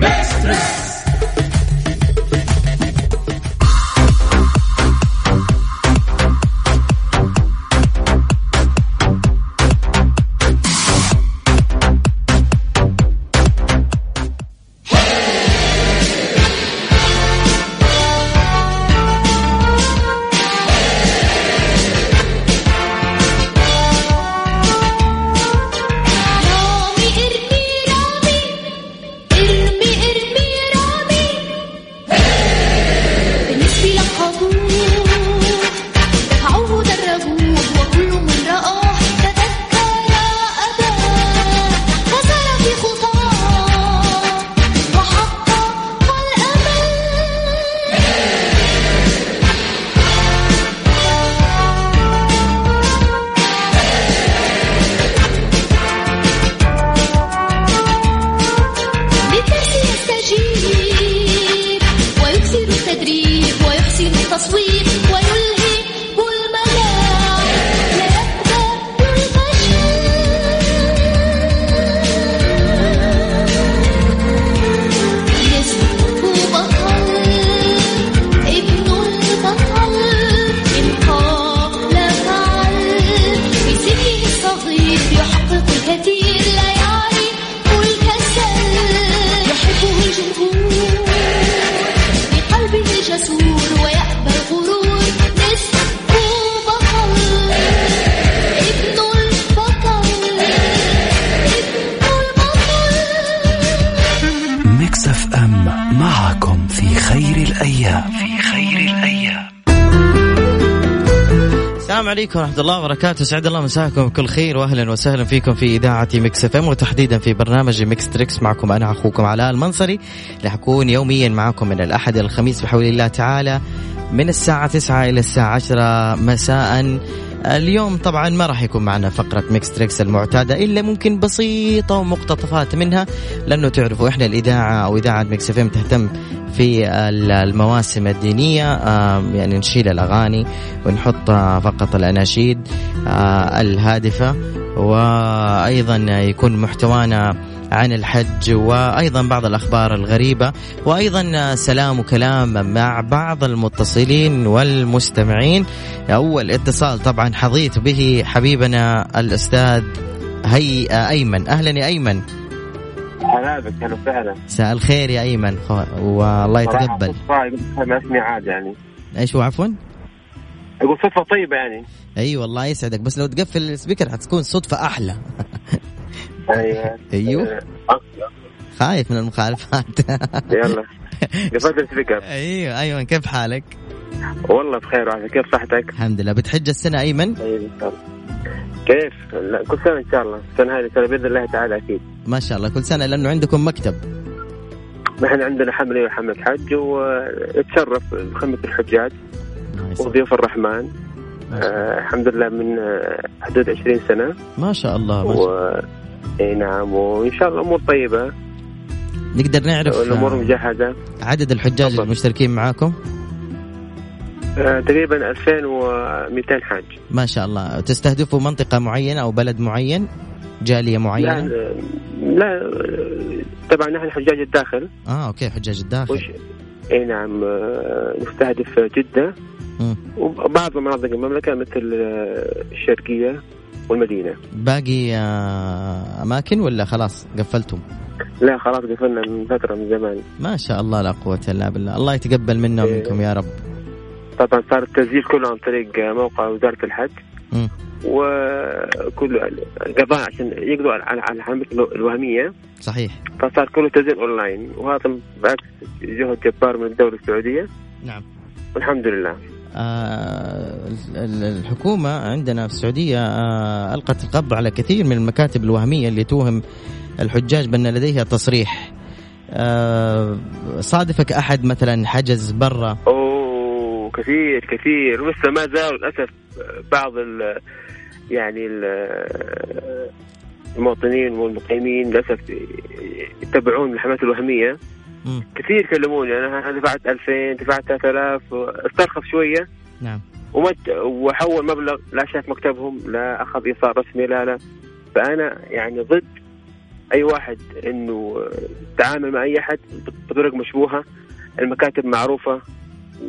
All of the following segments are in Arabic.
Mestres عليكم ورحمة الله وبركاته، أسعد الله مساكم بكل خير واهلا وسهلا فيكم في إذاعة Mix FM وتحديدا في برنامج Mix Trix. معكم أنا أخوكم علاء المنصري. اللي حكون يوميا معكم من الأحد إلى الخميس بحول الله تعالى من الساعة 9 إلى الساعة 10 مساء. اليوم طبعا ما راح يكون معنا فقرة Mix Trix المعتادة إلا ممكن بسيطة ومقتطفات منها لأنه تعرفوا إحنا الإذاعة أو إذاعة Mix FM تهتم في المواسم الدينية يعني نشيل الأغاني ونحط فقط الأناشيد آه، الهادفة وأيضا يكون محتوانا عن الحج وأيضا بعض الأخبار الغريبة وأيضا سلام وكلام مع بعض المتصلين والمستمعين. أول اتصال طبعا حظيت به حبيبنا الأستاذ هي أيمن. أهلا يا أيمن. هلا بك أهلا وسهلا. مساء الخير يا أيمن. خ- والله يتقبل. ما اسمي عاد يعني. إيش هو عفوا؟ أقول صدفة طيبة يعني. أي والله يسعدك. بس لو تقفل ال speaker حتكون صدفة أحلى. أيوه. أيوه. آه، خايف من المخالفات. يلا. قفلت السبيكر أيوه ايمن كيف حالك؟ والله بخير وعافية. كيف صحتك؟ الحمد لله. بتحج السنة شاء الله. كيف؟ لا كل سنة إن شاء الله. السنة هذه السنة بإذن الله تعالى أكيد. ما شاء الله. كل سنة لأنه عندكم مكتب. نحن عندنا حملة وحملة حج ونتشرف بخدمة الحجاج وضيوف الرحمن. آه الحمد لله من حدود 20 سنة. ما شاء الله ما شاء الله. اي نعم وإن شاء الله الأمور طيبة نقدر نعرف الأمور مجهزة عدد الحجاج تفضل. المشتركين معاكم؟ آه تقريبا 2200 حاج ما شاء الله تستهدفوا منطقة معينة أو بلد معين؟ جالية لا معينة؟ لا طبعا نحن حجاج الداخل آه أوكي حجاج الداخل وش اي نعم آه، نستهدف مم. وبعض مناطق المملكة مثل آه، والمدينة. باقي آه، أماكن ولا خلاص قفلتم؟ لا خلاص قفلنا من فترة من زمان. ما شاء الله لا قوة إلا بالله، الله يتقبل منا إيه. ومنكم يا رب. طبعا صار التسجيل كله عن طريق موقع وزارة الحج. وكل القضاء عشان يقضوا على العلامات الوهمية. صحيح. فصار كله تسجيل أونلاين. وهذا بعكس جهد جبار من الدولة السعودية. نعم. والحمد لله. الحكومة عندنا في السعودية آه، ألقت القبض على كثير من المكاتب الوهمية اللي توهم الحجاج بأن لديها تصريح. آه، صادفك أحد مثلا حجز برا؟ أوه كثير كثير ولسه ما زال للأسف بعض ال يعني ال- المواطنين والمقيمين للأسف يتبعون الحملات الوهمية. مم. كثير كلموني أنا دفعت 2000 دفعت 3000 استرخص شوية. نعم. ومت وحول مبلغ لا شاف مكتبهم لا أخذ إيصال رسمي لا لا. فأنا يعني ضد أي واحد إنه تعامل مع أي أحد بطرق مشبوهة. المكاتب معروفة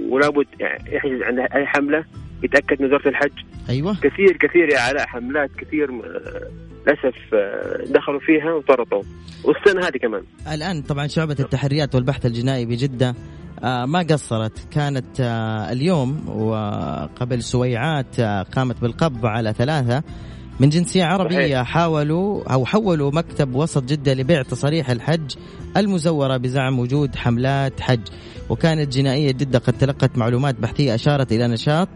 ولابد يعني يحجز عند أي حملة. يتاكد من وزاره الحج؟ أيوه. كثير كثير يا علاء حملات كثير للأسف آه، دخلوا فيها وطرطوا والسنة هذه كمان. الآن طبعا شعبة التحريات والبحث الجنائي بجدة آه، ما قصرت. كانت آه، اليوم وقبل سويعات قامت بالقبض على ثلاثة من جنسية عربية صحيح. حاولوا أو حولوا مكتب وسط جدة لبيع تصاريح الحج المزورة بزعم وجود حملات حج. وكانت جنائية جدة قد تلقت معلومات بحثية أشارت إلى نشاط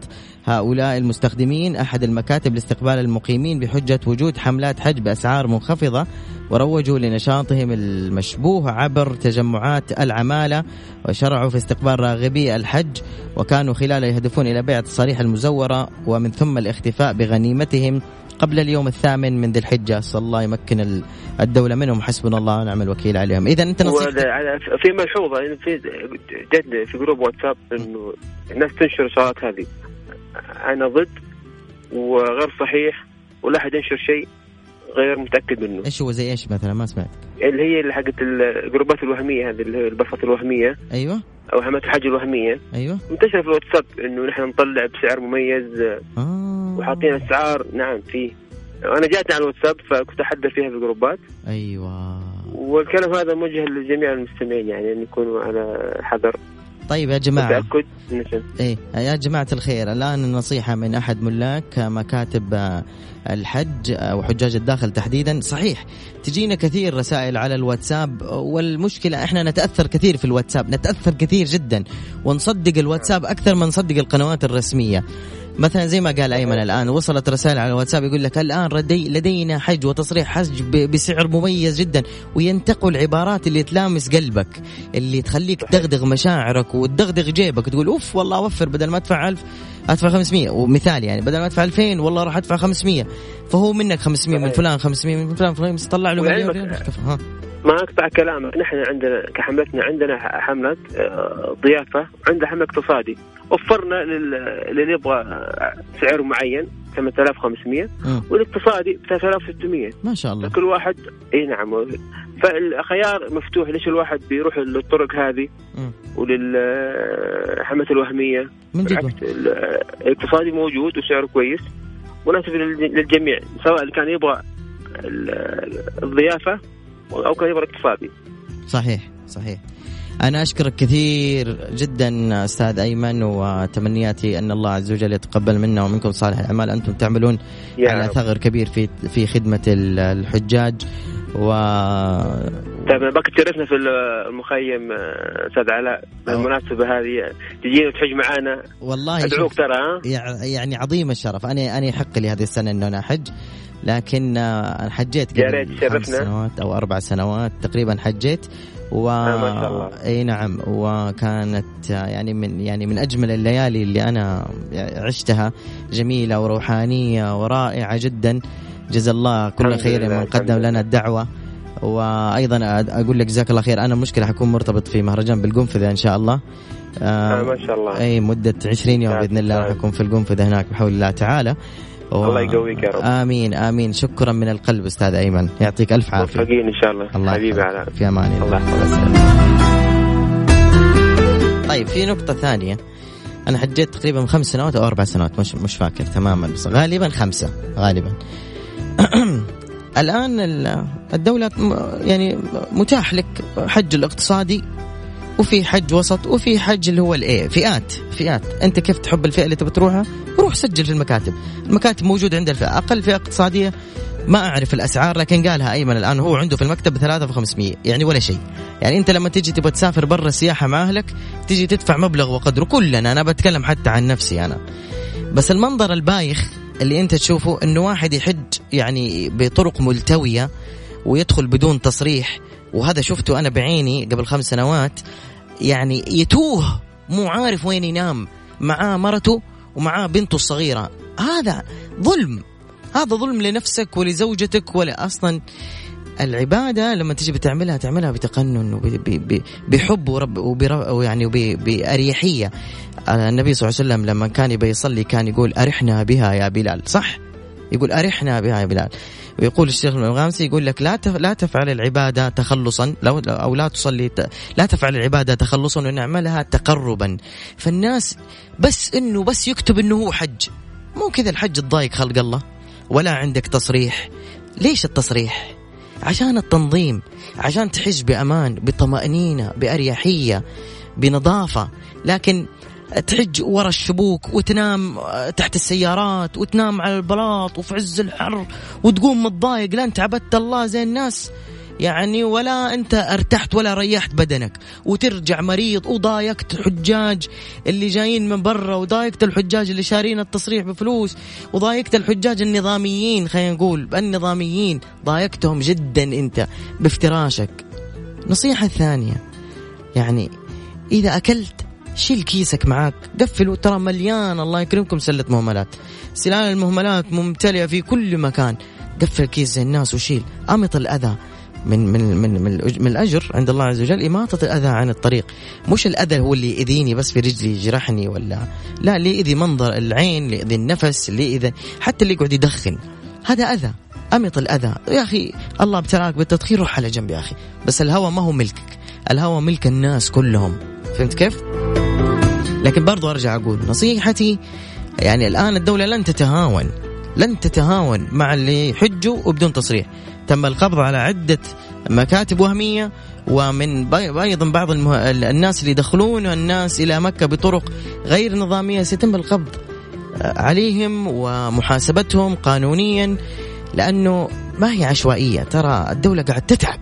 هؤلاء المستخدمين. أحد المكاتب لاستقبال المقيمين بحجة وجود حملات حج بأسعار منخفضة وروجوا لنشاطهم المشبوه عبر تجمعات العمالة وشرعوا في استقبال راغبي الحج. وكانوا خلاله يهدفون إلى بيع التصاريح المزورة ومن ثم الاختفاء بغنيمتهم قبل اليوم الثامن من ذي الحجة. صلى الله يمكن ال- الدولة منهم حسبنا الله ونعم الوكيل عليهم. إذا أنت نصيحتك في ملحوظة إن في جد في جروب واتساب إنه الناس تنشر الاشارات هذه. أنا ضد وغير صحيح ولا أحد ينشر شيء غير متأكد منه. إيش هو زي إيش مثلا؟ ما سمعت. اللي هي اللي حقت الجروبات الوهمية هذه اللي هي البسط الوهمية. أيوه. أو حملات الحج الوهمية. أيوه. منتشرة في الواتساب إنه نحن نطلع بسعر مميز. آه. وحاطين أسعار نعم فيه أنا جاتني على الواتساب فكنت أحدث فيها في الجروبات. أيوه. والكلام هذا موجه لجميع المستمعين يعني إن يكونوا على حذر. طيب يا جماعة. إيه يا جماعة الخير الآن النصيحة من أحد ملاك مكاتب آه، الحج آه، وحجاج الداخل تحديدا. صحيح تجينا كثير رسائل على الواتساب والمشكلة إحنا نتأثر كثير في الواتساب نتأثر كثير جدا ونصدق الواتساب أكثر ما نصدق القنوات الرسمية. مثلا زي ما قال أيمن الآن وصلت رسائل على الواتساب يقول لك الآن ردي لدينا حج وتصريح حج بسعر مميز جدا وينتقوا العبارات اللي تلامس قلبك اللي تخليك تدغدغ مشاعرك وتدغدغ جيبك تقول أوف والله أوفر بدل ما أدفع 1000 أدفع 500 ومثال يعني بدل ما أدفع 2000 والله راح أدفع 500 فهو منك 500 من. فلان 500 من فلان فلان طلع له مليون ريال ها. ما أقطع كلامك. نحن عندنا كحملتنا عندنا حملة آه، ضيافة عندنا حملة اقتصادي. وفرنا لل- للي يبغى آه، سعر معين 8500 مم. والاقتصادي ب 3600 ما شاء الله. كل واحد إي نعم. فالخيار مفتوح ليش الواحد بيروح للطرق هذه مم. وللحملة الوهمية. من جد الاقتصادي موجود وسعره كويس. مناسب لل- للجميع سواء اللي كان يبغى ال- الضيافة أو كان يبغى الاقتصادي. صحيح صحيح. أنا أشكرك كثير جدا أستاذ أيمن وتمنياتي أن الله عز وجل يتقبل منا ومنكم صالح الأعمال. أنتم تعملون على. ثغر كبير في في خدمة ال- الحجاج و طيب باك تشرفنا في المخيم أستاذ علاء. بالمناسبة هذه تجينا وتحج معانا. والله أدعوك شوف، ترى يعني عظيم الشرف. أنا أنا يحق لي هذه السنة أنه أنا أحج لكن حجيت قبل خمس. سنوات أو أربع سنوات تقريبا حجيت. و آه، ما شاء الله. إي نعم. وكانت آه، يعني من يعني من أجمل الليالي اللي أنا عشتها. جميلة وروحانية ورائعة جدا. جزا الله كل خير من قدم. لنا الدعوة. وأيضا أقول لك جزاك الله خير. أنا مشكلة حكون مرتبط في مهرجان بالقنفذة إن شاء الله. آه ما شاء الله. إي مدة 20 يوم آه، بإذن الله راح آه. أكون في القنفذة هناك بحول الله تعالى. الله يقويك يا رب. آمين آمين. شكرا من القلب أستاذ أيمن. يعطيك ألف عافية. موفقين إن شاء الله. الله حبيبي. علاء في أمان الله. الله. طيب في نقطة ثانية. أنا حجيت تقريبا خمس سنوات أو أربع سنوات مش مش فاكر تماما بس غالبا خمسة غالبا. الآن ال- الدولة م- يعني متاح لك حج الاقتصادي وفي حج وسط وفي حج اللي هو الإيه فئات فئات. أنت كيف تحب الفئة اللي تبي تروحها؟ روح سجل في المكاتب. المكاتب موجودة عند الفئة. أقل فئة اقتصادية ما أعرف الأسعار لكن قالها أيمن الآن هو عنده في المكتب ب 3500 يعني ولا شيء. يعني أنت لما تيجي تبغى تسافر برا السياحة مع أهلك تيجي تدفع مبلغ وقدره. كلنا أنا بتكلم حتى عن نفسي أنا. بس المنظر البايخ اللي أنت تشوفه إنه واحد يحج يعني بطرق ملتوية ويدخل بدون تصريح وهذا شفته أنا بعيني قبل خمس سنوات يعني يتوه مو عارف وين ينام معاه مرته ومعاه بنته الصغيرة. هذا ظلم هذا ظلم لنفسك ولزوجتك ولا أصلا. العبادة لما تجي بتعملها تعملها بتقنن وب- ب- بحب ورب ويعني وب- بأريحية. آه، النبي صلى الله عليه وسلم لما كان يبي يصلي كان يقول أرحنا بها يا بلال صح؟ يقول أرحنا بها يا بلال. ويقول الشيخ الغامسي يقول لك لا لا تفعل العبادة تخلصا. لو أو لا تصلي لا تفعل العبادة تخلصا ونعملها تقربا. فالناس بس إنه بس يكتب إنه هو حج. مو كذا الحج تضايق خلق الله. ولا عندك تصريح. ليش التصريح؟ عشان التنظيم. عشان تحج بأمان بطمأنينة بأريحية بنظافة. لكن تحج ورا الشبوك وتنام تحت السيارات وتنام على البلاط وفي عز الحر وتقوم متضايق لا انت عبدت الله زي الناس. يعني ولا انت ارتحت ولا ريحت بدنك. وترجع مريض وضايقت حجاج اللي جايين من برا وضايقت الحجاج اللي شارين التصريح بفلوس وضايقت الحجاج النظاميين خلينا نقول النظاميين. ضايقتهم جدا انت بافتراشك. نصيحة ثانية يعني إذا أكلت شيل كيسك معاك قفله ترى مليان الله يكرمكم سلة مهملات. سلال المهملات ممتلئة في كل مكان. قفل كيس زي الناس وشيل. أمط الأذى. من من من من, الأجر عند الله عز وجل إماطة الأذى عن الطريق، مش الأذى هو اللي يأذيني بس في رجلي يجرحني ولا لا اللي يأذي منظر العين، اللي يأذي النفس، اللي ياذي حتى اللي يقعد يدخن، هذا أذى، امط الأذى، يا أخي الله ابتلاك بالتدخين روح على جنب يا أخي، بس الهوى ما هو ملكك، الهوى ملك الناس كلهم، فهمت كيف؟ لكن برضو أرجع أقول نصيحتي يعني الآن الدولة لن تتهاون لن تتهاون مع اللي يحجوا وبدون تصريح. تم القبض على عدة مكاتب وهمية ومن أيضا بعض المه... الناس اللي يدخلون الناس إلى مكة بطرق غير نظامية سيتم القبض عليهم ومحاسبتهم قانونيا لأنه ما هي عشوائية. ترى الدولة قاعد تتعب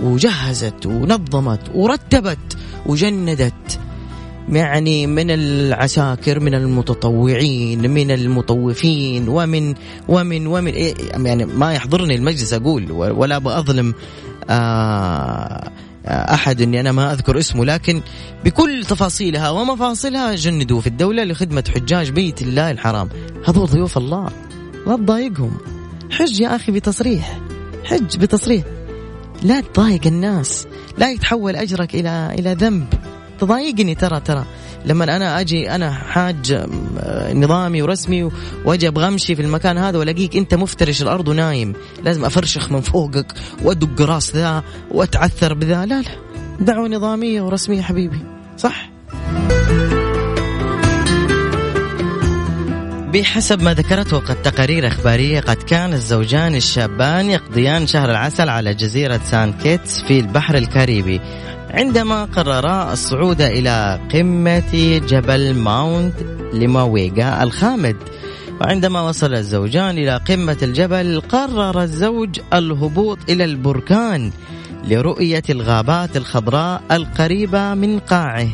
وجهزت ونظمت ورتبت وجندت. يعني من العساكر من المتطوعين من المطوفين ومن ومن ومن إيه يعني ما يحضرني المجلس أقول ولا بأظلم آه أحد إني أنا ما أذكر اسمه لكن بكل تفاصيلها ومفاصلها جندوا في الدولة لخدمة حجاج بيت الله الحرام. هذول ضيوف الله لا تضايقهم. حج يا أخي بتصريح حج بتصريح. لا تضايق الناس لا يتحول أجرك إلى إلى ذنب. تضايقني. ترى ترى لما أنا أجي أنا حاج نظامي ورسمي وأجي أبغى أمشي في المكان هذا وألاقيك أنت مفترش الأرض ونايم. لازم أفرشخ من فوقك وأدق راس ذا وأتعثر بذا. لا لا. دعوة نظامية ورسمية حبيبي. صح؟ بحسب ما ذكرته قد تقارير إخبارية قد كان الزوجان الشابان يقضيان شهر العسل على جزيرة سان كيتس في البحر الكاريبي. عندما قررا الصعود إلى قمة جبل ماونت ليماويغا الخامد وعندما وصل الزوجان إلى قمة الجبل قرر الزوج الهبوط إلى البركان لرؤية الغابات الخضراء القريبة من قاعه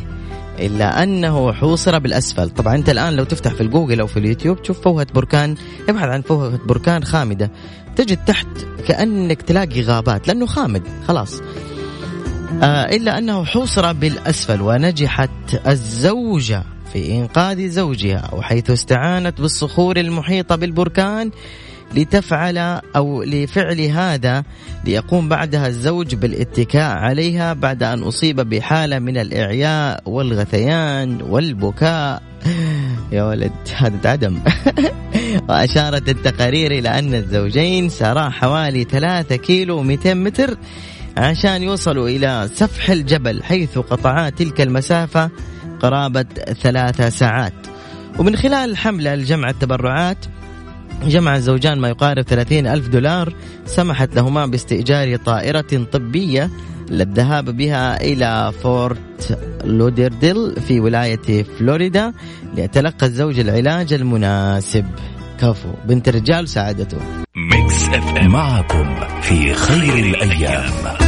إلا أنه حوصر بالأسفل. طبعا أنت الآن لو تفتح في الجوجل أو في اليوتيوب تشوف فوهة بركان ابحث عن فوهة بركان خامدة تجد تحت كأنك تلاقي غابات لأنه خامد خلاص. إلا أنه حوصر بالأسفل ونجحت الزوجة في إنقاذ زوجها وحيث استعانت بالصخور المحيطة بالبركان لتفعل أو لفعل هذا ليقوم بعدها الزوج بالاتكاء عليها بعد أن أصيب بحالة من الإعياء والغثيان والبكاء. يا ولد هذا عدم. وأشارت التقارير إلى أن الزوجين سارا حوالي 3 كيلو 200 متر عشان يوصلوا إلى سفح الجبل حيث قطعا تلك المسافة قرابة ثلاثة ساعات. ومن خلال الحملة لجمع التبرعات جمع الزوجان ما يقارب 30 ألف دولار سمحت لهما باستئجار طائرة طبية للذهاب بها إلى فورت لودرديل في ولاية فلوريدا ليتلقى الزوج العلاج المناسب. كفو بنت الرجال ساعدته Mix FM. معكم في خير الأيام.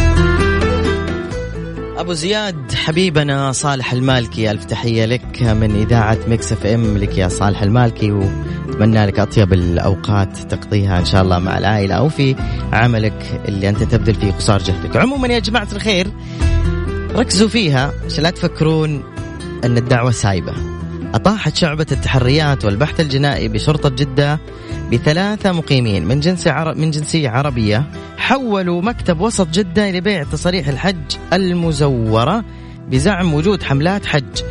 أبو زياد حبيبنا صالح المالكي ألف تحية لك من إذاعة Mix FM. لك يا صالح المالكي وأتمنى لك أطيب الأوقات تقضيها إن شاء الله مع العائلة أو في عملك اللي أنت تبذل فيه قصارى جهدك. عموما يا جماعة الخير ركزوا فيها عشان لا تفكرون أن الدعوة سايبة. أطاحت شعبة التحريات والبحث الجنائي بشرطة جدة بثلاثة مقيمين من جنس عرب من جنسية عربية حولوا مكتب وسط جدة لبيع تصاريح الحج المزورة بزعم وجود حملات حج.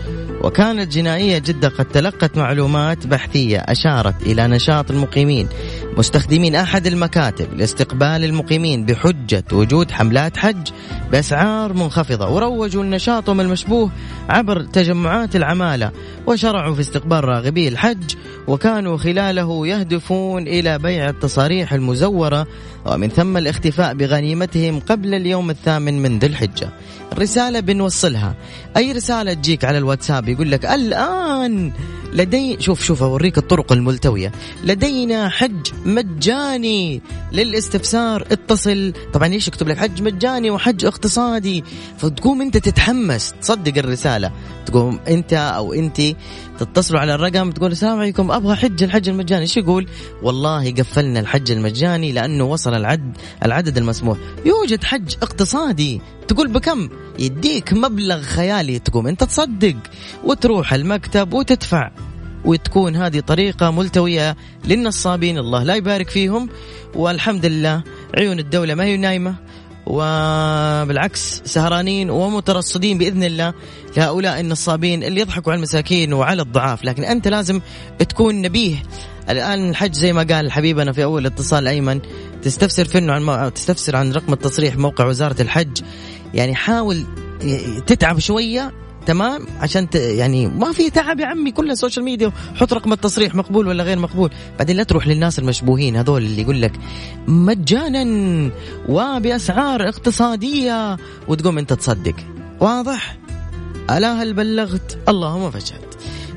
وكانت جنائية جدة قد تلقت معلومات بحثية أشارت إلى نشاط المقيمين مستخدمين أحد المكاتب لاستقبال المقيمين بحجة وجود حملات حج بأسعار منخفضة وروجوا لنشاطهم المشبوه عبر تجمعات العمالة وشرعوا في استقبال راغبي الحج وكانوا خلاله يهدفون إلى بيع التصاريح المزورة ومن ثم الاختفاء بغنيمتهم قبل اليوم الثامن من ذي الحجة. الرسالة بنوصلها. أي رسالة تجيك على الواتساب يقول لك الآن لدي شوف شوف أوريك الطرق الملتوية. لدينا حج مجاني للاستفسار اتصل. طبعا إيش يكتب لك؟ حج مجاني وحج اقتصادي. فتقوم أنت تتحمس تصدق الرسالة. تقوم أنت أو انت تتصلوا على الرقم تقول السلام عليكم أبغى حج الحج المجاني. إيش يقول؟ والله قفلنا الحج المجاني لأنه وصل العدد العدد المسموح يوجد حج اقتصادي. تقول بكم؟ يديك مبلغ خيالي. تقوم أنت تصدق وتروح المكتب وتدفع. وتكون هذه طريقة ملتوية للنصابين. الله لا يبارك فيهم. والحمد لله عيون الدولة ما هي نايمة. وبالعكس سهرانين ومترصدين بإذن الله لهؤلاء النصابين اللي يضحكوا على المساكين وعلى الضعاف، لكن أنت لازم تكون نبيه. الآن الحج زي ما قال حبيبنا في أول اتصال أيمن تستفسر فنه عن. تستفسر عن رقم التصريح موقع وزارة الحج يعني حاول تتعب شوية تمام؟ عشان ت... يعني ما في تعب يا عمي كلها social media حط رقم التصريح مقبول ولا غير مقبول. بعدين لا تروح للناس المشبوهين هذول اللي يقول لك مجانا وبأسعار اقتصادية وتقوم أنت تصدق. واضح؟ ألا هل بلغت؟ اللهم فاشهد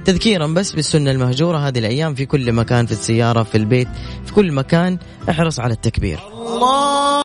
تذكيرا بس بالسنة المهجورة هذه الأيام في كل مكان في السيارة في البيت في كل مكان احرص على التكبير. الله!